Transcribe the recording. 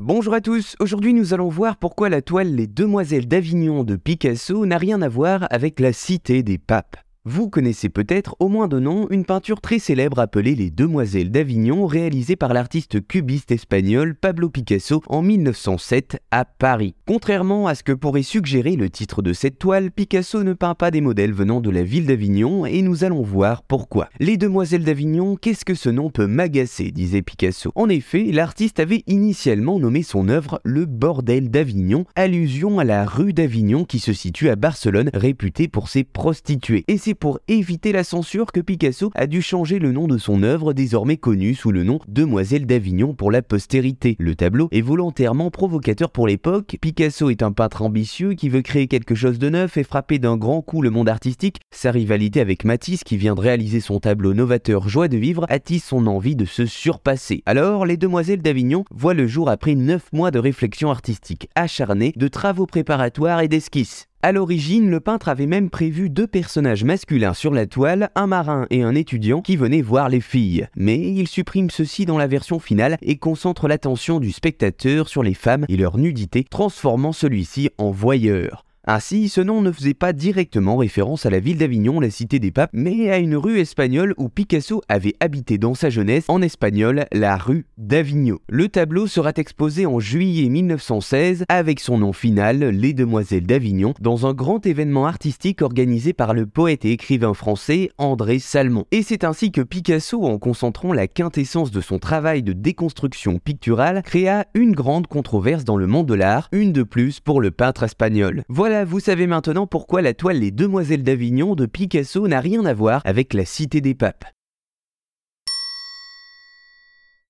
Bonjour à tous, aujourd'hui nous allons voir pourquoi la toile Les Demoiselles d'Avignon de Picasso n'a rien à voir avec la cité des papes. Vous connaissez peut-être, au moins de nom, une peinture très célèbre appelée Les Demoiselles d'Avignon, réalisée par l'artiste cubiste espagnol Pablo Picasso en 1907 à Paris. Contrairement à ce que pourrait suggérer le titre de cette toile, Picasso ne peint pas des modèles venant de la ville d'Avignon et nous allons voir pourquoi. Les Demoiselles d'Avignon, qu'est-ce que ce nom peut m'agacer, disait Picasso. En effet, l'artiste avait initialement nommé son œuvre Le Bordel d'Avignon, allusion à la rue d'Avignon qui se situe à Barcelone, réputée pour ses prostituées. Pour éviter la censure que Picasso a dû changer le nom de son œuvre désormais connue sous le nom Demoiselle d'Avignon pour la postérité. Le tableau est volontairement provocateur pour l'époque. Picasso est un peintre ambitieux qui veut créer quelque chose de neuf et frapper d'un grand coup le monde artistique. Sa rivalité avec Matisse qui vient de réaliser son tableau novateur Joie de vivre attise son envie de se surpasser. Alors, les Demoiselles d'Avignon voient le jour après 9 mois de réflexion artistique acharnée, de travaux préparatoires et d'esquisses. À l'origine, le peintre avait même prévu deux personnages masculins sur la toile, un marin et un étudiant qui venaient voir les filles. Mais il supprime ceci dans la version finale et concentre l'attention du spectateur sur les femmes et leur nudité, transformant celui-ci en voyeur. Ainsi, ce nom ne faisait pas directement référence à la ville d'Avignon, la cité des papes, mais à une rue espagnole où Picasso avait habité dans sa jeunesse, en espagnol, la rue d'Avignon. Le tableau sera exposé en juillet 1916 avec son nom final, Les Demoiselles d'Avignon, dans un grand événement artistique organisé par le poète et écrivain français André Salmon. Et c'est ainsi que Picasso, en concentrant la quintessence de son travail de déconstruction picturale, créa une grande controverse dans le monde de l'art, une de plus pour le peintre espagnol. Vous savez maintenant pourquoi la toile Les Demoiselles d'Avignon de Picasso n'a rien à voir avec la Cité des Papes.